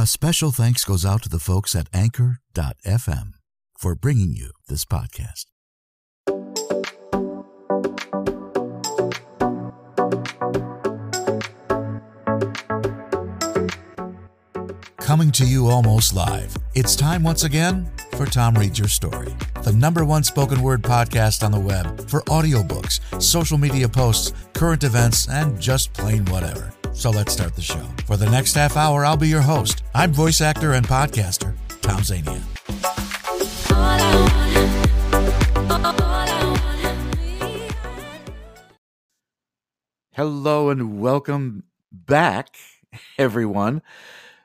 A special thanks goes out to the folks at Anchor.fm for bringing you this podcast. Coming to you almost live, it's time once again for Tom Reads Your Story, the number one spoken word podcast on the web for audiobooks, social media posts, current events, and just plain whatever. So let's start the show. For the next half hour, I'll be your host. I'm voice actor and podcaster, Tom Zania. Hello and welcome back, everyone,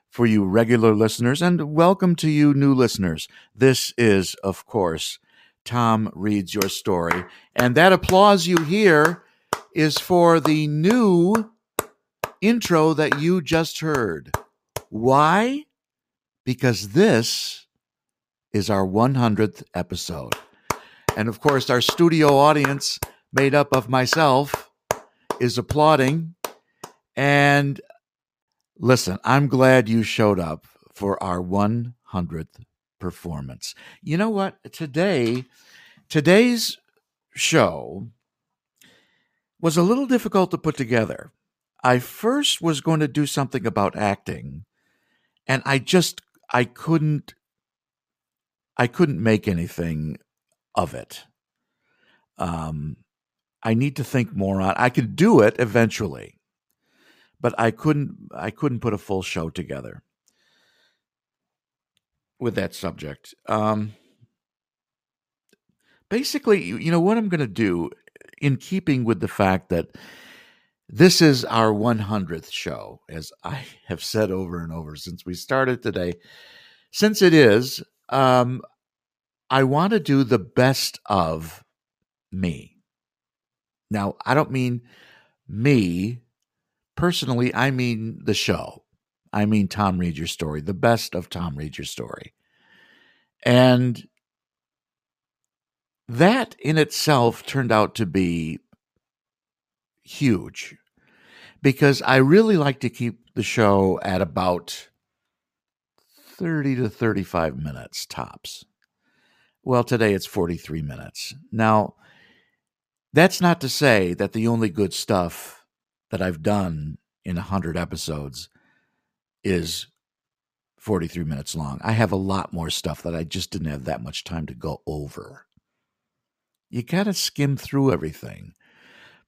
for you regular listeners, and welcome to you new listeners. This is, of course, Tom Reads Your Story. And that applause you hear is for the new intro that you just heard. Why? Because this is our 100th episode. And of course, our studio audience, made up of myself, is applauding. And listen, I'm glad you showed up for our 100th performance. You know what? Today, today's show was a little difficult to put together. I first was going to do something about acting, and I just I couldn't I couldn't make anything of it. Um, I need to think more on. I could do it eventually, but I couldn't. I couldn't put a full show together with that subject. Um, basically, you know what I'm going to do, in keeping with the fact that this is our 100th show, as I have said over and over since we started today. Since it is, um, I want to do the best of me. Now, I don't mean me personally, I mean the show. I mean Tom Read Your Story, the best of Tom Read Your Story. And that in itself turned out to be huge because I really like to keep the show at about 30 to 35 minutes tops. Well, today it's 43 minutes. Now, that's not to say that the only good stuff that I've done in 100 episodes is 43 minutes long. I have a lot more stuff that I just didn't have that much time to go over. You got to skim through everything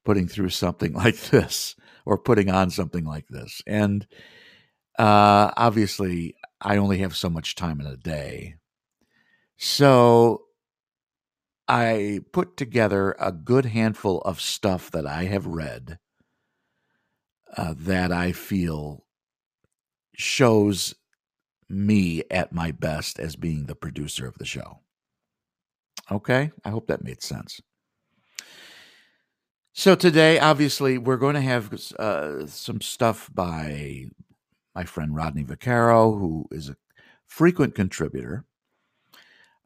putting through something like this or putting on something like this. And uh, obviously, I only have so much time in a day. So I put together a good handful of stuff that I have read uh, that I feel shows me at my best as being the producer of the show. Okay, I hope that made sense. So today, obviously, we're going to have uh, some stuff by my friend Rodney Vaccaro, who is a frequent contributor.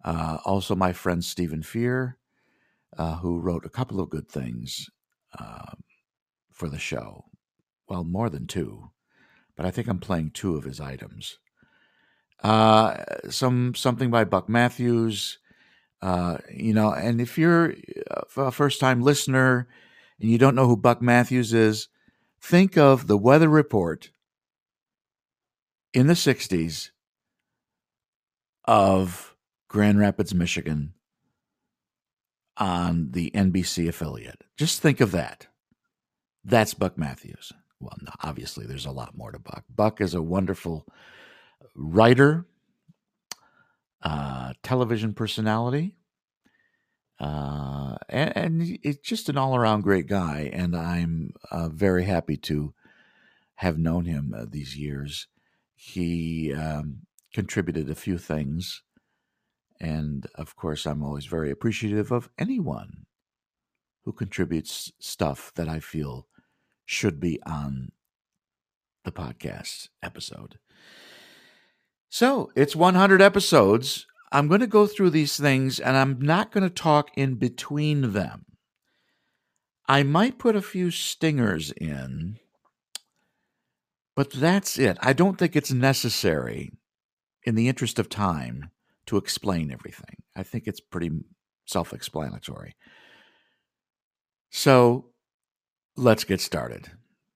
Uh, also, my friend Stephen Fear, uh, who wrote a couple of good things um, for the show. Well, more than two, but I think I'm playing two of his items. Uh, some something by Buck Matthews, uh, you know, and if you're a first time listener and you don't know who Buck Matthews is, think of the weather report in the 60s of Grand Rapids, Michigan on the NBC affiliate. Just think of that. That's Buck Matthews. Well, no, obviously, there's a lot more to Buck. Buck is a wonderful writer, uh, television personality, uh, and, and it's just an all around great guy. And I'm uh, very happy to have known him uh, these years. He um, contributed a few things. And of course, I'm always very appreciative of anyone who contributes stuff that I feel should be on the podcast episode. So it's 100 episodes. I'm going to go through these things and I'm not going to talk in between them. I might put a few stingers in But that's it. I don't think it's necessary, in the interest of time, to explain everything. I think it's pretty self explanatory. So let's get started.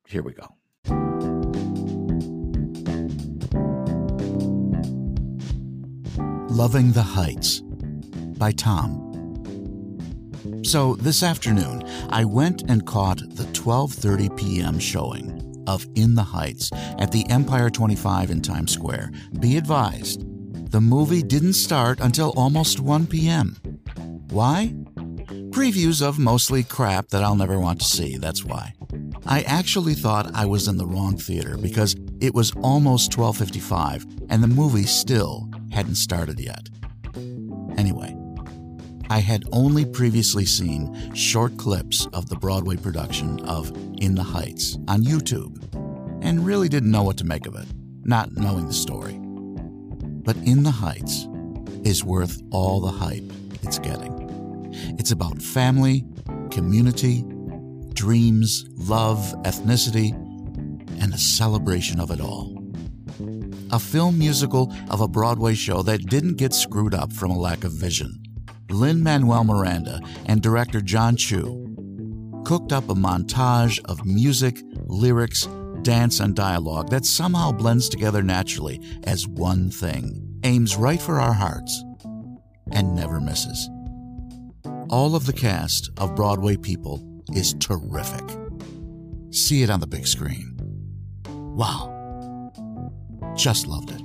Here we go. Loving the Heights by Tom. So this afternoon, I went and caught the 12:30 p.m. showing of In the Heights at the Empire 25 in Times Square. Be advised, the movie didn't start until almost 1 p.m. Why? Previews of mostly crap that I'll never want to see, that's why. I actually thought I was in the wrong theater because it was almost 12:55 and the movie still hadn't started yet. Anyway, I had only previously seen short clips of the Broadway production of In the Heights on YouTube and really didn't know what to make of it, not knowing the story. But In the Heights is worth all the hype it's getting. It's about family, community, dreams, love, ethnicity, and a celebration of it all. A film musical of a Broadway show that didn't get screwed up from a lack of vision. Lin Manuel Miranda and director Jon Chu cooked up a montage of music, lyrics, dance, and dialogue that somehow blends together naturally as one thing, aims right for our hearts, and never misses. All of the cast of Broadway People is terrific. See it on the big screen. Wow. Just loved it.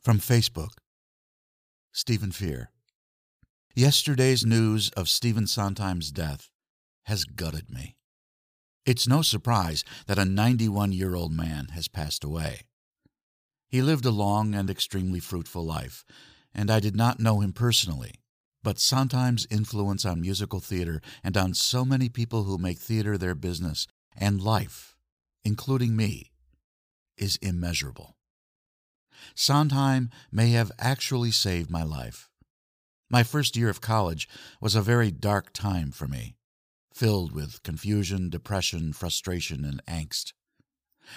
From Facebook, Stephen Fear. Yesterday's news of Stephen Sondheim's death has gutted me. It's no surprise that a 91 year old man has passed away. He lived a long and extremely fruitful life, and I did not know him personally. But Sondheim's influence on musical theater and on so many people who make theater their business and life, including me, is immeasurable. Sondheim may have actually saved my life. My first year of college was a very dark time for me, filled with confusion, depression, frustration, and angst.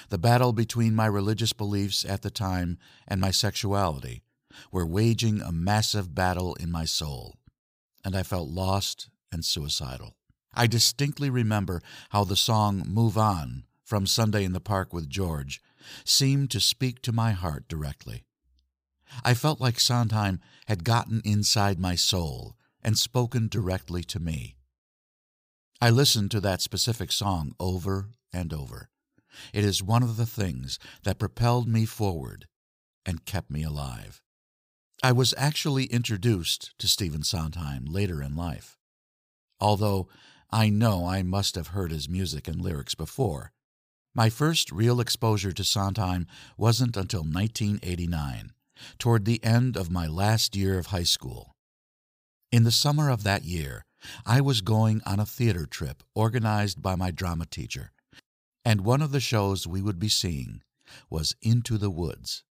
The battle between my religious beliefs at the time and my sexuality were waging a massive battle in my soul, and I felt lost and suicidal. I distinctly remember how the song Move On from Sunday in the Park with George seemed to speak to my heart directly. I felt like Sondheim had gotten inside my soul and spoken directly to me. I listened to that specific song over and over. It is one of the things that propelled me forward and kept me alive. I was actually introduced to Stephen Sondheim later in life. Although I know I must have heard his music and lyrics before, my first real exposure to Sondheim wasn't until 1989, toward the end of my last year of high school. In the summer of that year, I was going on a theater trip organized by my drama teacher and one of the shows we would be seeing was Into the Woods.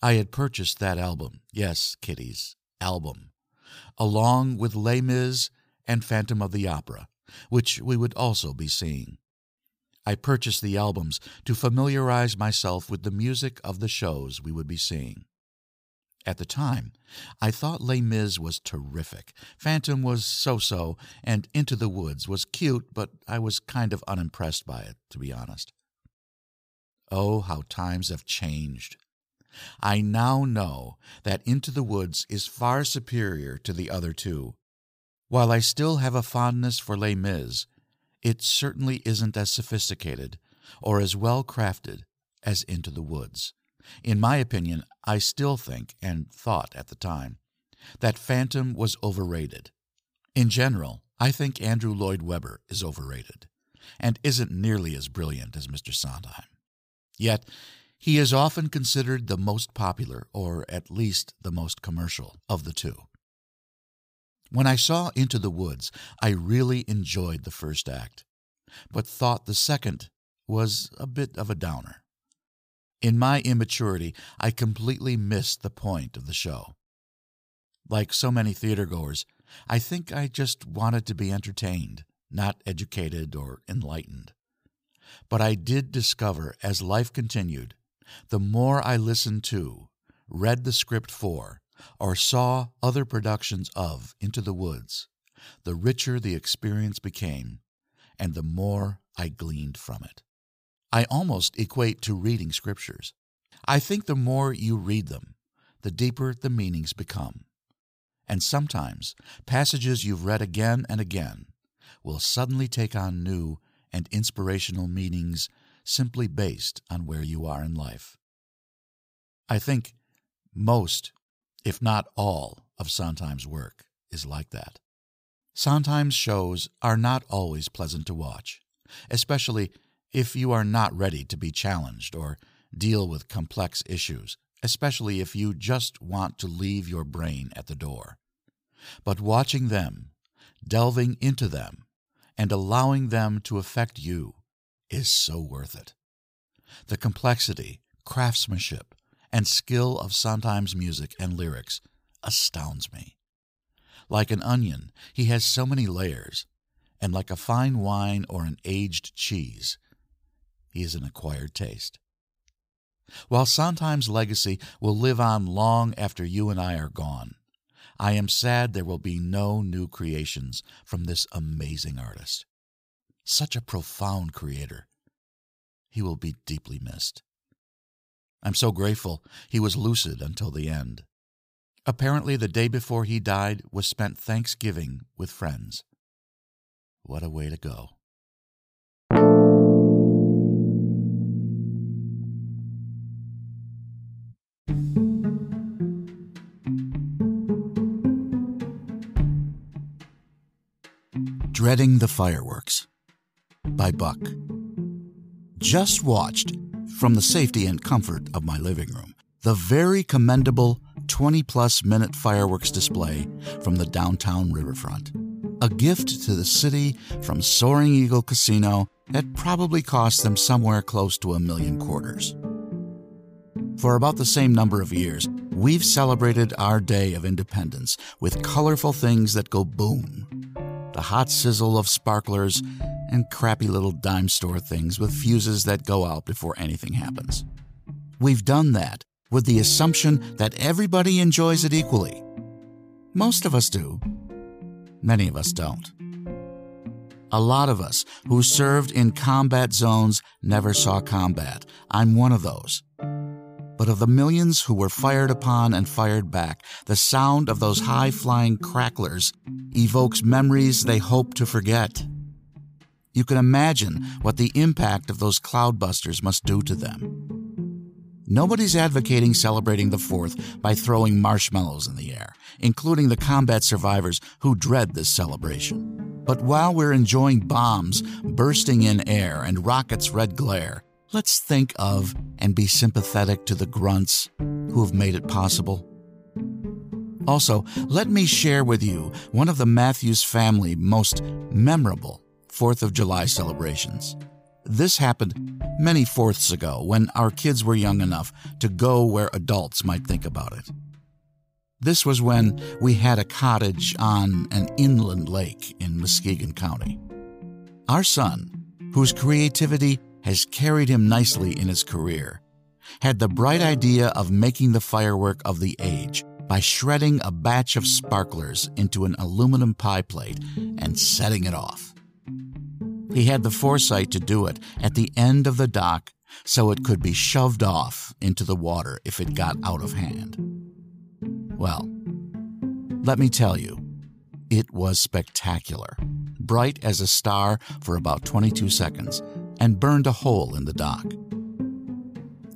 I had purchased that album, yes, kiddies, album, along with Les Mis and Phantom of the Opera, which we would also be seeing. I purchased the albums to familiarize myself with the music of the shows we would be seeing. At the time, I thought Les Mis was terrific. Phantom was so so, and Into the Woods was cute, but I was kind of unimpressed by it, to be honest. Oh, how times have changed. I now know that Into the Woods is far superior to the other two. While I still have a fondness for Les Mis, it certainly isn't as sophisticated or as well crafted as Into the Woods. In my opinion, I still think, and thought at the time, that Phantom was overrated. In general, I think Andrew Lloyd Webber is overrated and isn't nearly as brilliant as Mr. Sondheim. Yet, he is often considered the most popular, or at least the most commercial, of the two. When I saw Into the Woods, I really enjoyed the first act, but thought the second was a bit of a downer. In my immaturity, I completely missed the point of the show. Like so many theatergoers, I think I just wanted to be entertained, not educated or enlightened. But I did discover as life continued, the more I listened to, read the script for, or saw other productions of Into the Woods, the richer the experience became, and the more I gleaned from it. I almost equate to reading scriptures. I think the more you read them, the deeper the meanings become. And sometimes passages you've read again and again will suddenly take on new and inspirational meanings simply based on where you are in life. I think most, if not all, of Sondheim's work is like that. Sondheim's shows are not always pleasant to watch, especially if you are not ready to be challenged or deal with complex issues, especially if you just want to leave your brain at the door. But watching them, delving into them, and allowing them to affect you is so worth it. The complexity, craftsmanship, and skill of Sondheim's music and lyrics astounds me. Like an onion, he has so many layers, and like a fine wine or an aged cheese, he is an acquired taste. While Sondheim's legacy will live on long after you and I are gone, I am sad there will be no new creations from this amazing artist. Such a profound creator. He will be deeply missed. I'm so grateful he was lucid until the end. Apparently, the day before he died was spent Thanksgiving with friends. What a way to go. Dreading the Fireworks by Buck. Just watched, from the safety and comfort of my living room, the very commendable 20 plus minute fireworks display from the downtown riverfront. A gift to the city from Soaring Eagle Casino that probably cost them somewhere close to a million quarters. For about the same number of years, we've celebrated our day of independence with colorful things that go boom the hot sizzle of sparklers, and crappy little dime store things with fuses that go out before anything happens. We've done that with the assumption that everybody enjoys it equally. Most of us do, many of us don't. A lot of us who served in combat zones never saw combat. I'm one of those. But of the millions who were fired upon and fired back, the sound of those high flying cracklers evokes memories they hope to forget. You can imagine what the impact of those cloudbusters must do to them. Nobody's advocating celebrating the 4th by throwing marshmallows in the air, including the combat survivors who dread this celebration. But while we're enjoying bombs bursting in air and rockets' red glare, let's think of and be sympathetic to the grunts who have made it possible. Also, let me share with you one of the Matthews family most memorable 4th of July celebrations. This happened many fourths ago when our kids were young enough to go where adults might think about it. This was when we had a cottage on an inland lake in Muskegon County. Our son, whose creativity has carried him nicely in his career, had the bright idea of making the firework of the age by shredding a batch of sparklers into an aluminum pie plate and setting it off. He had the foresight to do it at the end of the dock so it could be shoved off into the water if it got out of hand. Well, let me tell you, it was spectacular, bright as a star for about 22 seconds, and burned a hole in the dock.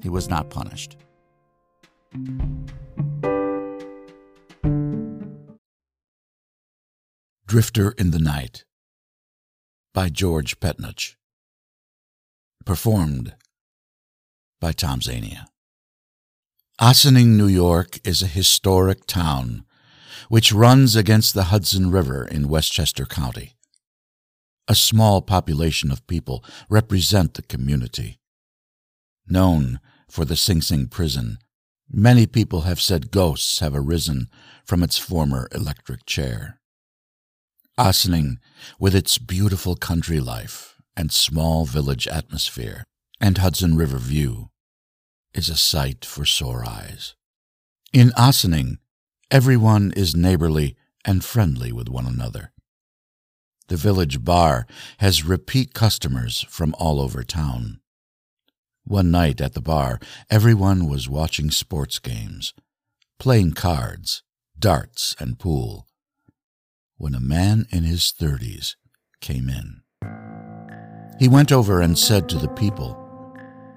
He was not punished. Drifter in the Night by George Petnich. Performed by Tom Zania. Ossining, New York is a historic town which runs against the Hudson River in Westchester County. A small population of people represent the community. Known for the Sing Sing prison, many people have said ghosts have arisen from its former electric chair. Ossining, with its beautiful country life and small village atmosphere and Hudson River view, is a sight for sore eyes. In Ossining, everyone is neighborly and friendly with one another. The village bar has repeat customers from all over town. One night at the bar, everyone was watching sports games, playing cards, darts, and pool, when a man in his thirties came in. He went over and said to the people,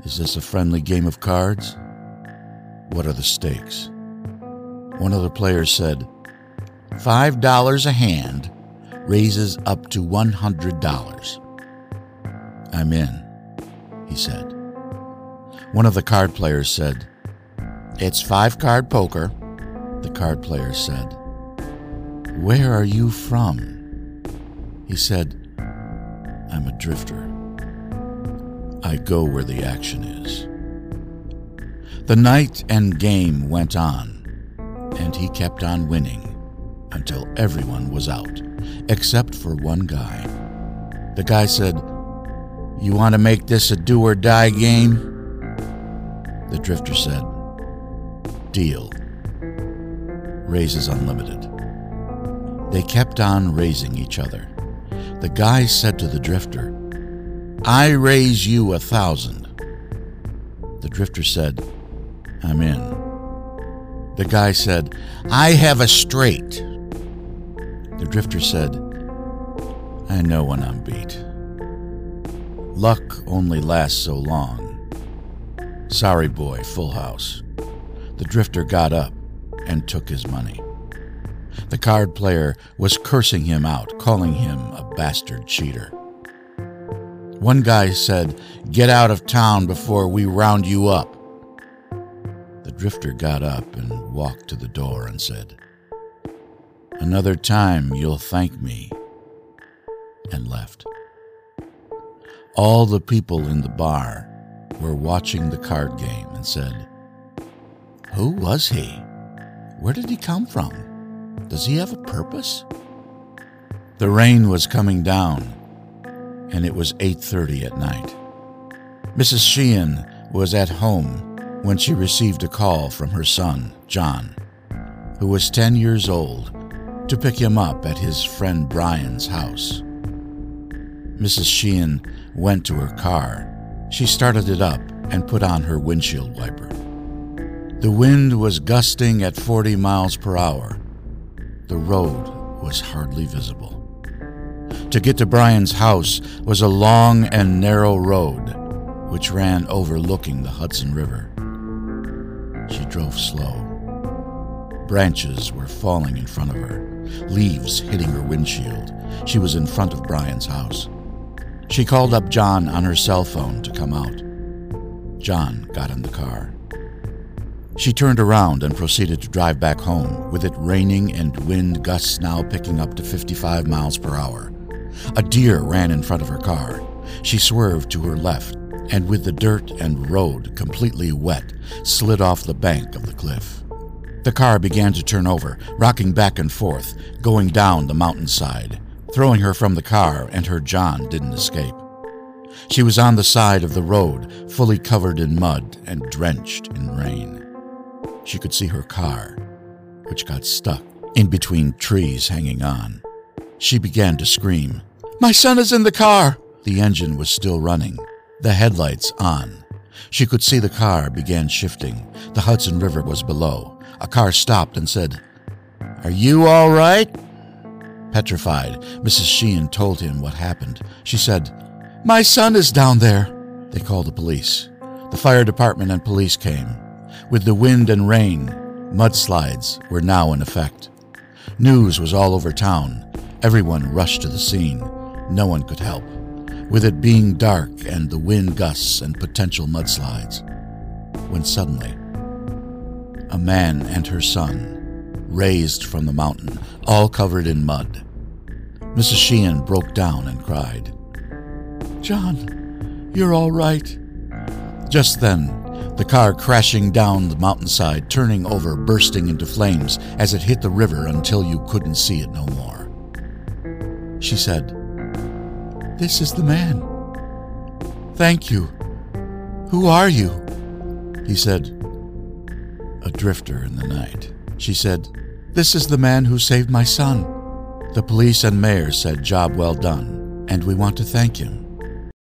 Is this a friendly game of cards? What are the stakes? One of the players said, Five dollars a hand raises up to one hundred dollars. I'm in, he said. One of the card players said, It's five card poker. The card player said, Where are you from? He said, I'm a drifter. I go where the action is. The night and game went on, and he kept on winning until everyone was out, except for one guy. The guy said, You want to make this a do or die game? The drifter said, Deal. Raises unlimited. They kept on raising each other. The guy said to the drifter, I raise you a thousand. The drifter said, I'm in. The guy said, I have a straight. The drifter said, I know when I'm beat. Luck only lasts so long. Sorry, boy, full house. The drifter got up and took his money. The card player was cursing him out, calling him a bastard cheater. One guy said, Get out of town before we round you up. The drifter got up and walked to the door and said, Another time you'll thank me, and left. All the people in the bar were watching the card game and said, Who was he? Where did he come from? Does he have a purpose? The rain was coming down, and it was 8:30 at night. Mrs. Sheehan was at home when she received a call from her son, John, who was 10 years old to pick him up at his friend Brian's house. Mrs. Sheehan went to her car. She started it up and put on her windshield wiper. The wind was gusting at 40 miles per hour. The road was hardly visible. To get to Brian's house was a long and narrow road which ran overlooking the Hudson River. She drove slow. Branches were falling in front of her leaves hitting her windshield. She was in front of Brian's house. She called up John on her cell phone to come out. John got in the car. She turned around and proceeded to drive back home, with it raining and wind gusts now picking up to 55 miles per hour. A deer ran in front of her car. She swerved to her left and, with the dirt and road completely wet, slid off the bank of the cliff. The car began to turn over, rocking back and forth, going down the mountainside, throwing her from the car, and her John didn't escape. She was on the side of the road, fully covered in mud and drenched in rain. She could see her car, which got stuck in between trees hanging on. She began to scream, My son is in the car! The engine was still running, the headlights on. She could see the car began shifting. The Hudson River was below. A car stopped and said, Are you all right? Petrified, Mrs. Sheehan told him what happened. She said, My son is down there. They called the police. The fire department and police came. With the wind and rain, mudslides were now in effect. News was all over town. Everyone rushed to the scene. No one could help, with it being dark and the wind gusts and potential mudslides. When suddenly, a man and her son, raised from the mountain, all covered in mud. Mrs. Sheehan broke down and cried, John, you're all right. Just then, the car crashing down the mountainside, turning over, bursting into flames as it hit the river until you couldn't see it no more. She said, This is the man. Thank you. Who are you? He said, A drifter in the night. She said, This is the man who saved my son. The police and mayor said, Job well done, and we want to thank him.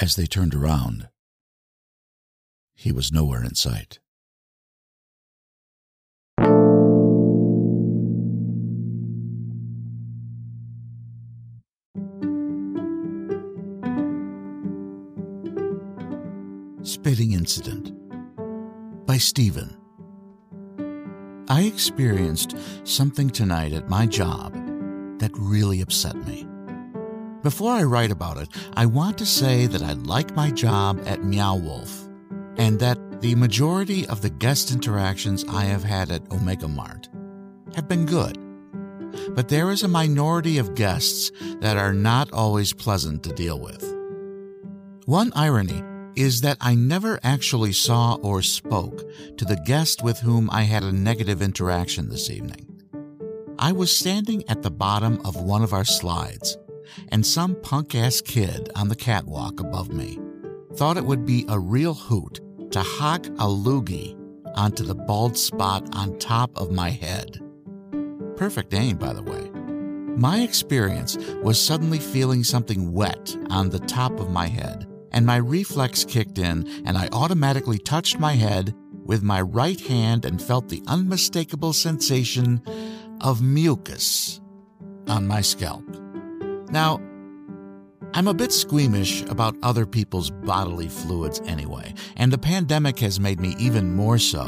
As they turned around, he was nowhere in sight. Spitting Incident by Stephen. I experienced something tonight at my job that really upset me. Before I write about it, I want to say that I like my job at Meow Wolf and that the majority of the guest interactions I have had at Omega Mart have been good. But there is a minority of guests that are not always pleasant to deal with. One irony is that I never actually saw or spoke to the guest with whom I had a negative interaction this evening. I was standing at the bottom of one of our slides, and some punk ass kid on the catwalk above me thought it would be a real hoot to hock a loogie onto the bald spot on top of my head. Perfect aim, by the way. My experience was suddenly feeling something wet on the top of my head and my reflex kicked in, and I automatically touched my head with my right hand and felt the unmistakable sensation of mucus on my scalp. Now, I'm a bit squeamish about other people's bodily fluids anyway, and the pandemic has made me even more so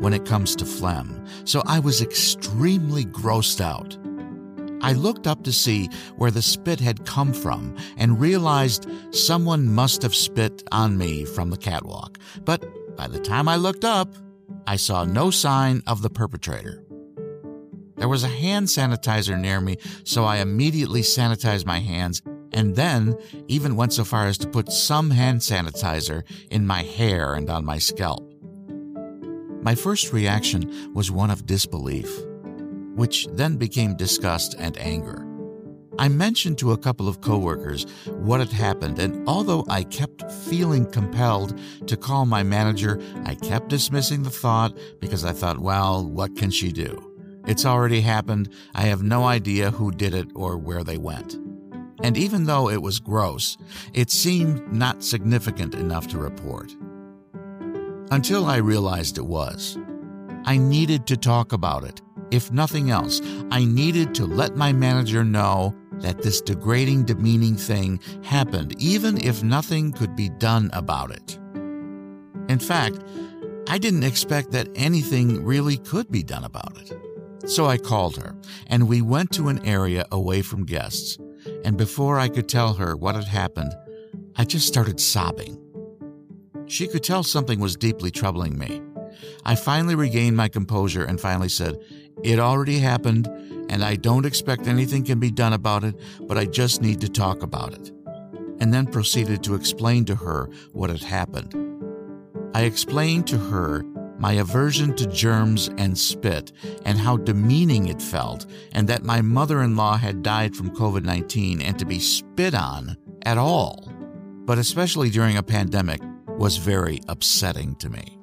when it comes to phlegm, so I was extremely grossed out. I looked up to see where the spit had come from and realized someone must have spit on me from the catwalk. But by the time I looked up, I saw no sign of the perpetrator. There was a hand sanitizer near me, so I immediately sanitized my hands and then even went so far as to put some hand sanitizer in my hair and on my scalp. My first reaction was one of disbelief which then became disgust and anger. I mentioned to a couple of coworkers what had happened, and although I kept feeling compelled to call my manager, I kept dismissing the thought because I thought, well, what can she do? It's already happened. I have no idea who did it or where they went. And even though it was gross, it seemed not significant enough to report. Until I realized it was. I needed to talk about it if nothing else, I needed to let my manager know that this degrading, demeaning thing happened, even if nothing could be done about it. In fact, I didn't expect that anything really could be done about it. So I called her, and we went to an area away from guests. And before I could tell her what had happened, I just started sobbing. She could tell something was deeply troubling me. I finally regained my composure and finally said, It already happened, and I don't expect anything can be done about it, but I just need to talk about it. And then proceeded to explain to her what had happened. I explained to her my aversion to germs and spit, and how demeaning it felt, and that my mother in law had died from COVID 19, and to be spit on at all, but especially during a pandemic, was very upsetting to me.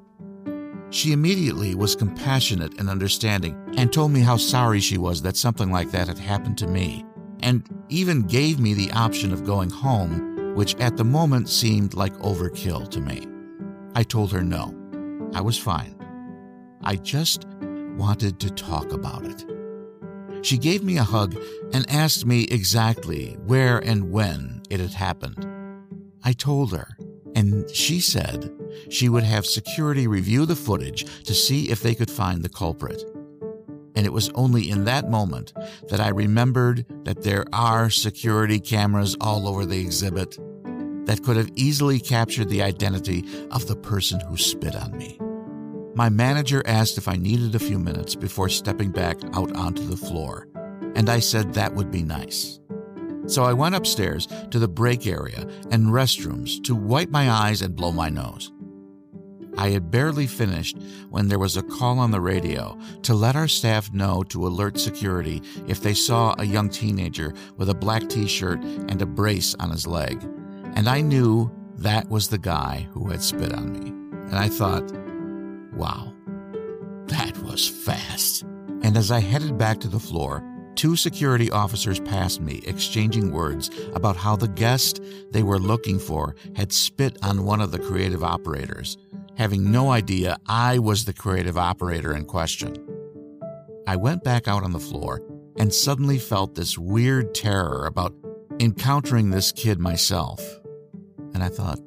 She immediately was compassionate and understanding and told me how sorry she was that something like that had happened to me, and even gave me the option of going home, which at the moment seemed like overkill to me. I told her no. I was fine. I just wanted to talk about it. She gave me a hug and asked me exactly where and when it had happened. I told her, and she said she would have security review the footage to see if they could find the culprit. And it was only in that moment that I remembered that there are security cameras all over the exhibit that could have easily captured the identity of the person who spit on me. My manager asked if I needed a few minutes before stepping back out onto the floor, and I said that would be nice. So I went upstairs to the break area and restrooms to wipe my eyes and blow my nose. I had barely finished when there was a call on the radio to let our staff know to alert security if they saw a young teenager with a black t shirt and a brace on his leg. And I knew that was the guy who had spit on me. And I thought, wow, that was fast. And as I headed back to the floor, two security officers passed me, exchanging words about how the guest they were looking for had spit on one of the creative operators, having no idea I was the creative operator in question. I went back out on the floor and suddenly felt this weird terror about encountering this kid myself. And I thought,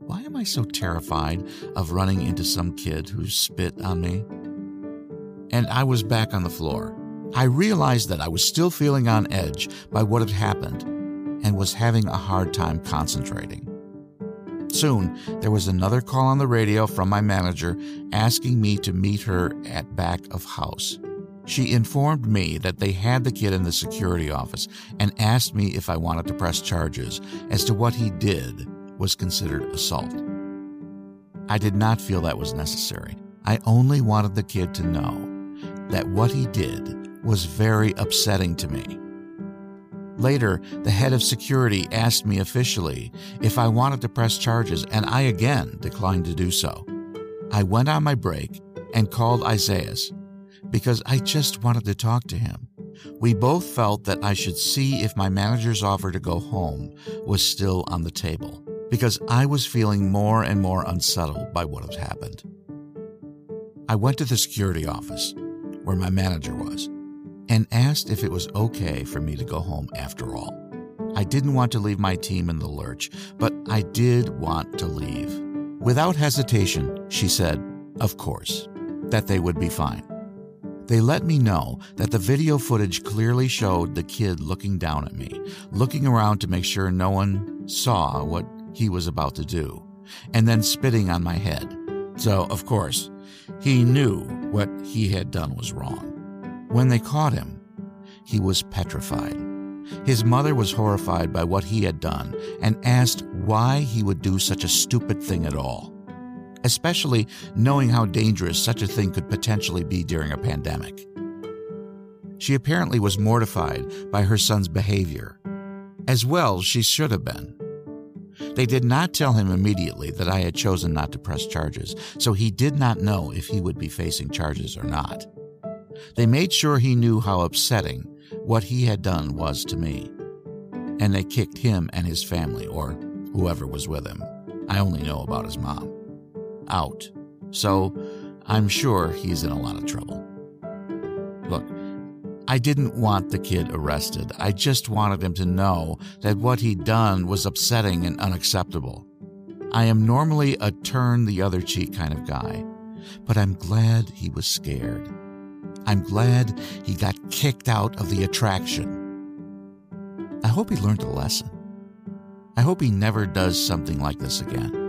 why am I so terrified of running into some kid who spit on me? And I was back on the floor. I realized that I was still feeling on edge by what had happened and was having a hard time concentrating. Soon, there was another call on the radio from my manager asking me to meet her at back of house. She informed me that they had the kid in the security office and asked me if I wanted to press charges as to what he did was considered assault. I did not feel that was necessary. I only wanted the kid to know that what he did was very upsetting to me. Later, the head of security asked me officially if I wanted to press charges, and I again declined to do so. I went on my break and called Isaias because I just wanted to talk to him. We both felt that I should see if my manager's offer to go home was still on the table because I was feeling more and more unsettled by what had happened. I went to the security office, where my manager was, and asked if it was okay for me to go home after all. I didn't want to leave my team in the lurch, but I did want to leave. Without hesitation, she said, of course, that they would be fine. They let me know that the video footage clearly showed the kid looking down at me, looking around to make sure no one saw what he was about to do, and then spitting on my head. So, of course, he knew what he had done was wrong. When they caught him, he was petrified. His mother was horrified by what he had done and asked why he would do such a stupid thing at all, especially knowing how dangerous such a thing could potentially be during a pandemic. She apparently was mortified by her son's behavior. As well, she should have been. They did not tell him immediately that I had chosen not to press charges, so he did not know if he would be facing charges or not. They made sure he knew how upsetting what he had done was to me. And they kicked him and his family, or whoever was with him. I only know about his mom. Out. So I'm sure he's in a lot of trouble. Look, I didn't want the kid arrested. I just wanted him to know that what he'd done was upsetting and unacceptable. I am normally a turn the other cheek kind of guy, but I'm glad he was scared. I'm glad he got kicked out of the attraction. I hope he learned a lesson. I hope he never does something like this again.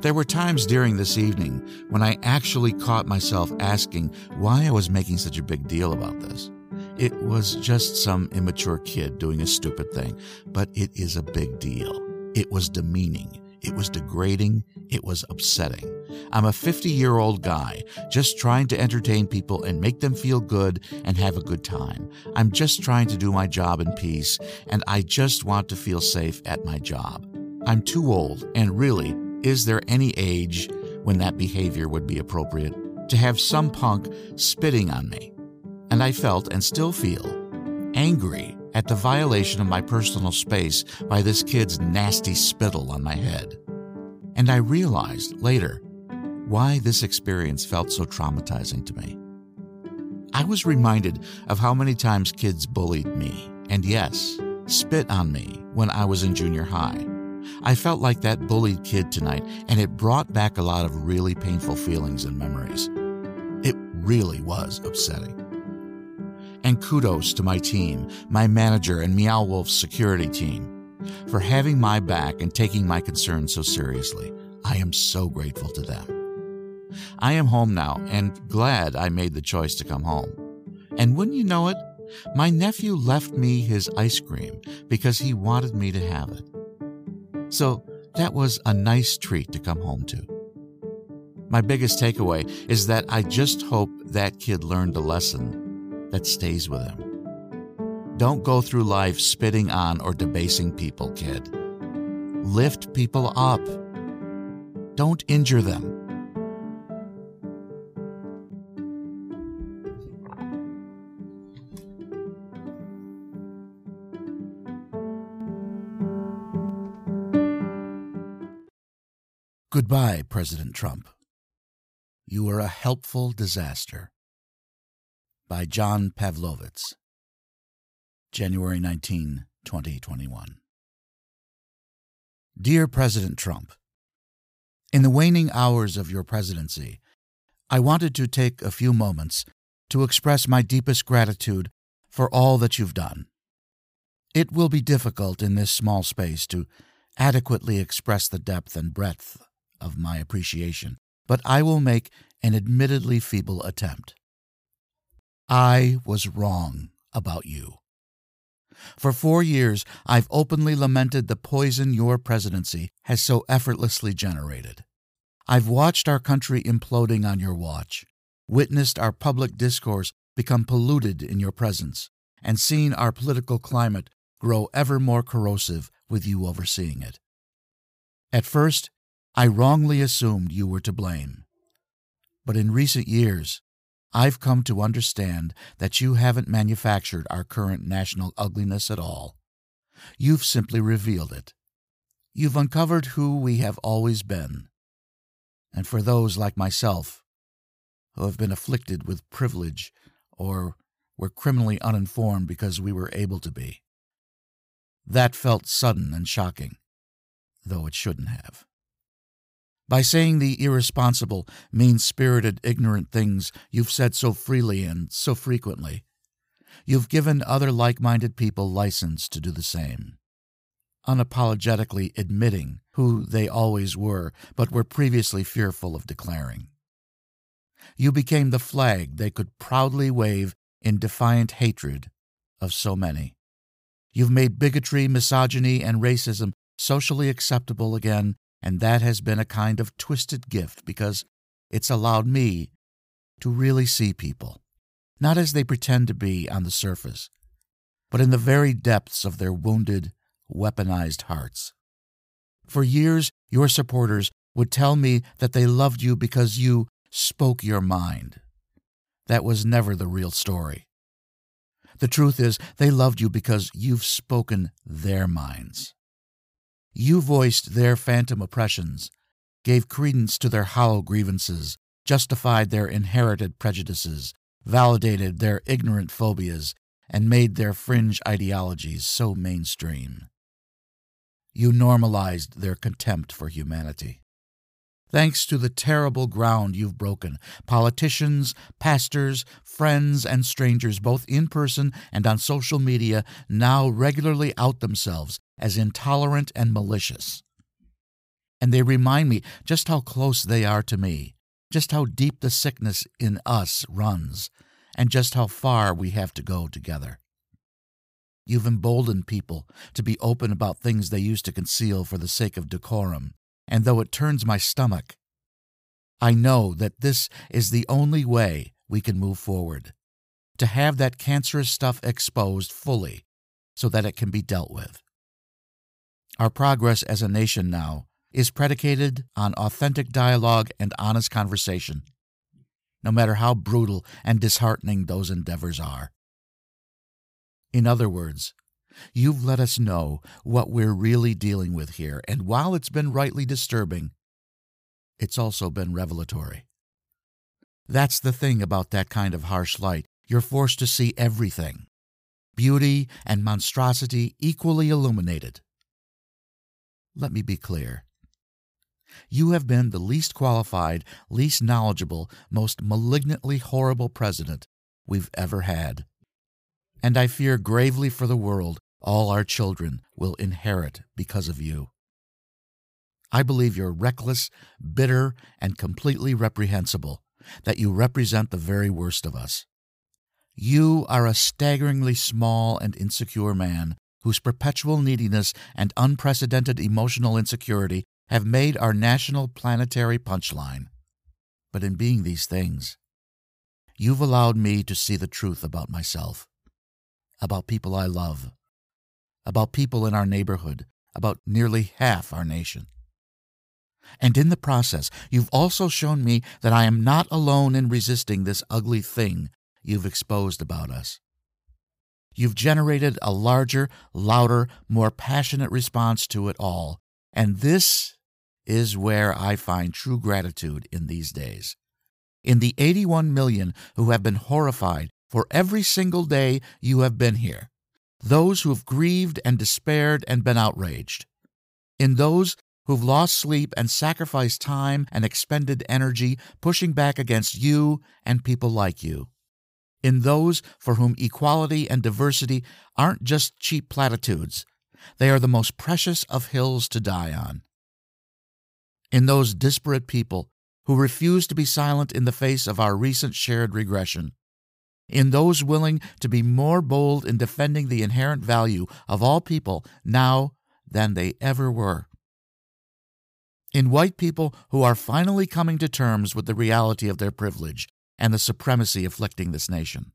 There were times during this evening when I actually caught myself asking why I was making such a big deal about this. It was just some immature kid doing a stupid thing, but it is a big deal. It was demeaning. It was degrading. It was upsetting. I'm a 50 year old guy just trying to entertain people and make them feel good and have a good time. I'm just trying to do my job in peace, and I just want to feel safe at my job. I'm too old, and really, is there any age when that behavior would be appropriate to have some punk spitting on me? And I felt and still feel angry at the violation of my personal space by this kid's nasty spittle on my head. And I realized later why this experience felt so traumatizing to me. I was reminded of how many times kids bullied me, and yes, spit on me when I was in junior high. I felt like that bullied kid tonight, and it brought back a lot of really painful feelings and memories. It really was upsetting. And kudos to my team, my manager, and Meow Wolf's security team for having my back and taking my concerns so seriously. I am so grateful to them. I am home now and glad I made the choice to come home. And wouldn't you know it, my nephew left me his ice cream because he wanted me to have it. So that was a nice treat to come home to. My biggest takeaway is that I just hope that kid learned a lesson that stays with him. Don't go through life spitting on or debasing people, kid. Lift people up. Don't injure them. Goodbye, President Trump. You were a helpful disaster. By John Pavlovitz. January 19, 2021. Dear President Trump, In the waning hours of your presidency, I wanted to take a few moments to express my deepest gratitude for all that you've done. It will be difficult in this small space to adequately express the depth and breadth of my appreciation, but I will make an admittedly feeble attempt. I was wrong about you. For four years, I've openly lamented the poison your presidency has so effortlessly generated. I've watched our country imploding on your watch, witnessed our public discourse become polluted in your presence, and seen our political climate grow ever more corrosive with you overseeing it. At first, I wrongly assumed you were to blame. But in recent years, I've come to understand that you haven't manufactured our current national ugliness at all. You've simply revealed it. You've uncovered who we have always been. And for those like myself, who have been afflicted with privilege or were criminally uninformed because we were able to be, that felt sudden and shocking, though it shouldn't have by saying the irresponsible, mean spirited, ignorant things you've said so freely and so frequently. You've given other like minded people license to do the same, unapologetically admitting who they always were, but were previously fearful of declaring. You became the flag they could proudly wave in defiant hatred of so many. You've made bigotry, misogyny, and racism socially acceptable again and that has been a kind of twisted gift because it's allowed me to really see people, not as they pretend to be on the surface, but in the very depths of their wounded, weaponized hearts. For years, your supporters would tell me that they loved you because you spoke your mind. That was never the real story. The truth is, they loved you because you've spoken their minds. You voiced their phantom oppressions, gave credence to their hollow grievances, justified their inherited prejudices, validated their ignorant phobias, and made their fringe ideologies so mainstream. You normalized their contempt for humanity. Thanks to the terrible ground you've broken, politicians, pastors, friends, and strangers, both in person and on social media, now regularly out themselves as intolerant and malicious. And they remind me just how close they are to me, just how deep the sickness in us runs, and just how far we have to go together. You've emboldened people to be open about things they used to conceal for the sake of decorum and though it turns my stomach, I know that this is the only way we can move forward to have that cancerous stuff exposed fully so that it can be dealt with. Our progress as a nation now is predicated on authentic dialogue and honest conversation, no matter how brutal and disheartening those endeavors are. In other words, You've let us know what we're really dealing with here, and while it's been rightly disturbing, it's also been revelatory. That's the thing about that kind of harsh light. You're forced to see everything beauty and monstrosity equally illuminated. Let me be clear. You have been the least qualified, least knowledgeable, most malignantly horrible president we've ever had and I fear gravely for the world all our children will inherit because of you. I believe you're reckless, bitter, and completely reprehensible, that you represent the very worst of us. You are a staggeringly small and insecure man whose perpetual neediness and unprecedented emotional insecurity have made our national planetary punchline. But in being these things, you've allowed me to see the truth about myself, about people I love, about people in our neighborhood, about nearly half our nation. And in the process, you've also shown me that I am not alone in resisting this ugly thing you've exposed about us. You've generated a larger, louder, more passionate response to it all. And this is where I find true gratitude in these days. In the 81 million who have been horrified for every single day you have been here, those who have grieved and despaired and been outraged, in those who've lost sleep and sacrificed time and expended energy pushing back against you and people like you in those for whom equality and diversity aren't just cheap platitudes, they are the most precious of hills to die on. In those disparate people who refuse to be silent in the face of our recent shared regression, in those willing to be more bold in defending the inherent value of all people now than they ever were. In white people who are finally coming to terms with the reality of their privilege and the supremacy afflicting this nation.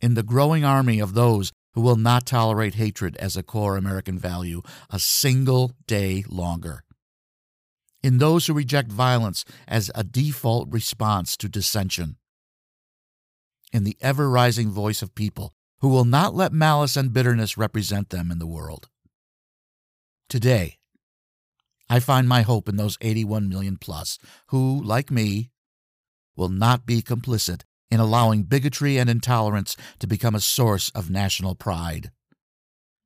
In the growing army of those who will not tolerate hatred as a core American value a single day longer. In those who reject violence as a default response to dissension. In the ever rising voice of people who will not let malice and bitterness represent them in the world. Today, I find my hope in those 81 million plus who, like me, will not be complicit in allowing bigotry and intolerance to become a source of national pride.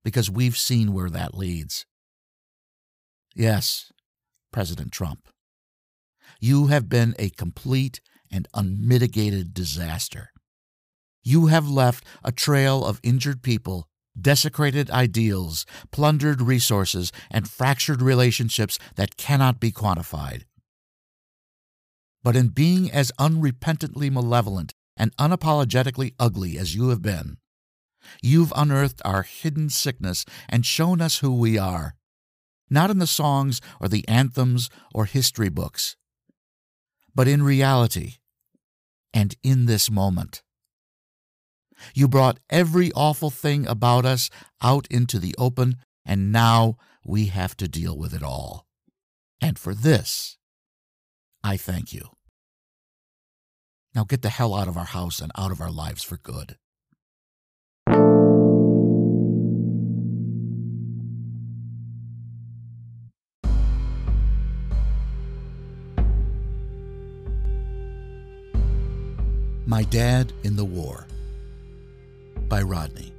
Because we've seen where that leads. Yes, President Trump, you have been a complete and unmitigated disaster. You have left a trail of injured people, desecrated ideals, plundered resources, and fractured relationships that cannot be quantified but in being as unrepentantly malevolent and unapologetically ugly as you have been. You've unearthed our hidden sickness and shown us who we are, not in the songs or the anthems or history books, but in reality and in this moment. You brought every awful thing about us out into the open, and now we have to deal with it all. And for this, I thank you. Now get the hell out of our house and out of our lives for good. My Dad in the War by Rodney.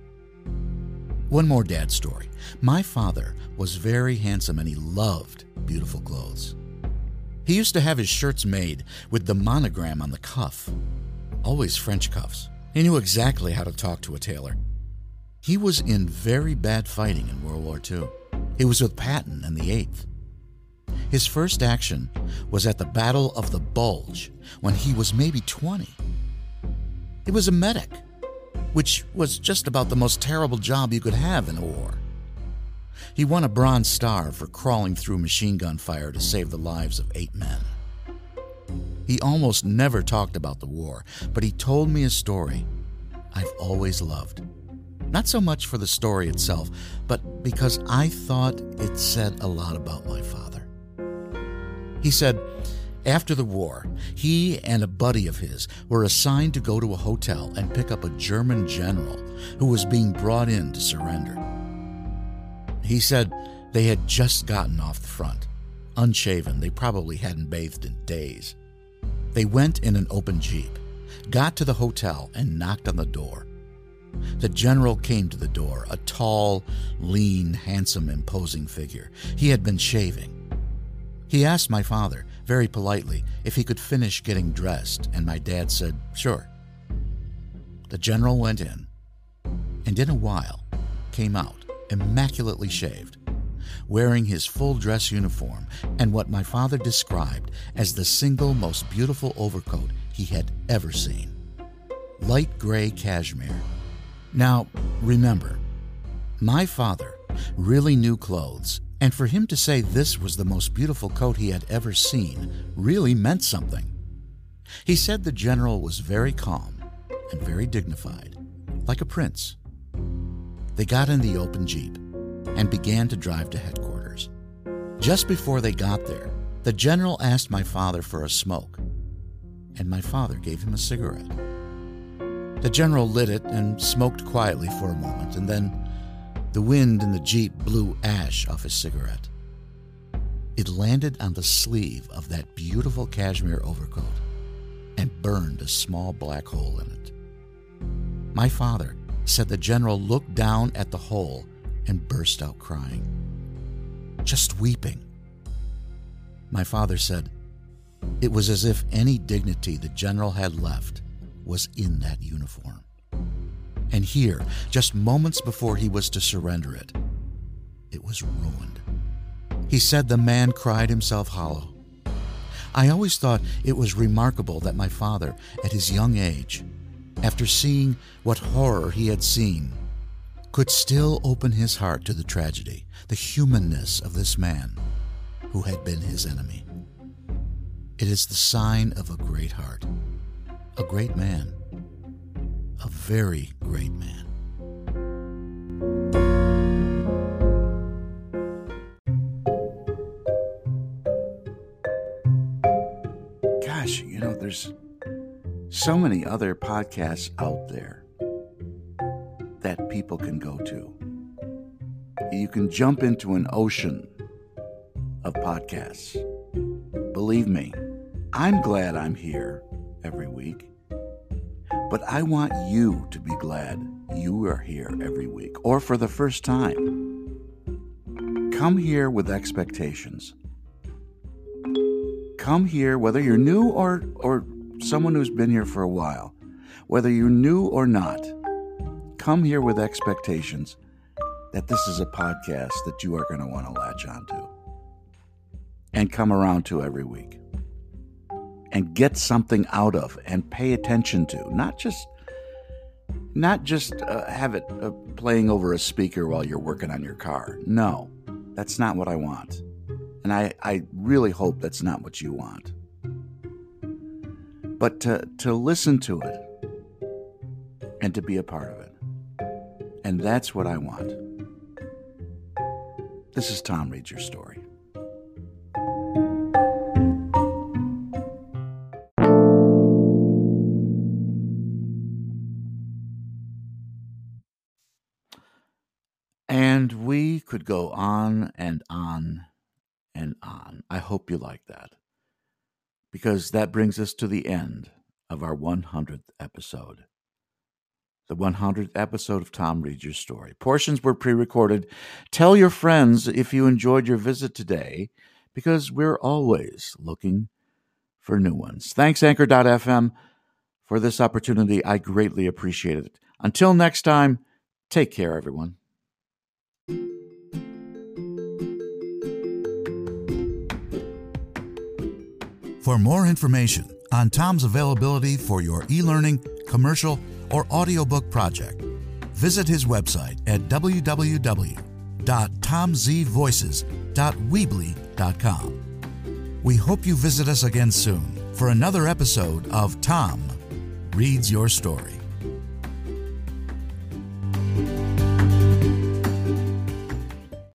One more dad story. My father was very handsome and he loved beautiful clothes. He used to have his shirts made with the monogram on the cuff, always French cuffs. He knew exactly how to talk to a tailor. He was in very bad fighting in World War II. He was with Patton and the 8th. His first action was at the Battle of the Bulge when he was maybe 20. He was a medic, which was just about the most terrible job you could have in a war. He won a Bronze Star for crawling through machine gun fire to save the lives of eight men. He almost never talked about the war, but he told me a story I've always loved. Not so much for the story itself, but because I thought it said a lot about my father. He said, after the war, he and a buddy of his were assigned to go to a hotel and pick up a German general who was being brought in to surrender. He said they had just gotten off the front. Unshaven, they probably hadn't bathed in days. They went in an open Jeep, got to the hotel, and knocked on the door. The general came to the door, a tall, lean, handsome, imposing figure. He had been shaving. He asked my father, very politely, if he could finish getting dressed, and my dad said, sure. The general went in, and in a while came out immaculately shaved, wearing his full dress uniform and what my father described as the single most beautiful overcoat he had ever seen light gray cashmere. Now, remember, my father really knew clothes, and for him to say this was the most beautiful coat he had ever seen really meant something. He said the general was very calm and very dignified, like a prince. They got in the open Jeep and began to drive to headquarters. Just before they got there, the general asked my father for a smoke, and my father gave him a cigarette. The general lit it and smoked quietly for a moment, and then the wind in the Jeep blew ash off his cigarette. It landed on the sleeve of that beautiful cashmere overcoat and burned a small black hole in it. My father said the general looked down at the hole and burst out crying, just weeping. My father said it was as if any dignity the general had left was in that uniform. And here, just moments before he was to surrender it, it was ruined. He said the man cried himself hollow. I always thought it was remarkable that my father, at his young age, after seeing what horror he had seen, could still open his heart to the tragedy, the humanness of this man who had been his enemy. It is the sign of a great heart, a great man, a very great man. Gosh, you know, there's so many other podcasts out there that people can go to. You can jump into an ocean of podcasts. Believe me, I'm glad I'm here every week, but I want you to be glad you are here every week or for the first time. Come here with expectations. Come here, whether you're new or, or someone who's been here for a while, whether you're new or not, come here with expectations that this is a podcast that you are going to want to latch onto. And come around to every week. And get something out of and pay attention to. Not just not just uh, have it uh, playing over a speaker while you're working on your car. No that's not what i want. And i, I really hope that's not what you want but to, to listen to it and to be a part of it and that's what i want this is tom reads your story And we could go on and on and on. I hope you like that. Because that brings us to the end of our 100th episode. The 100th episode of Tom Reads Your Story. Portions were pre recorded. Tell your friends if you enjoyed your visit today, because we're always looking for new ones. Thanks, Anchor.fm, for this opportunity. I greatly appreciate it. Until next time, take care, everyone. For more information on Tom's availability for your e learning, commercial, or audiobook project, visit his website at www.tomzvoices.weebly.com. We hope you visit us again soon for another episode of Tom Reads Your Story.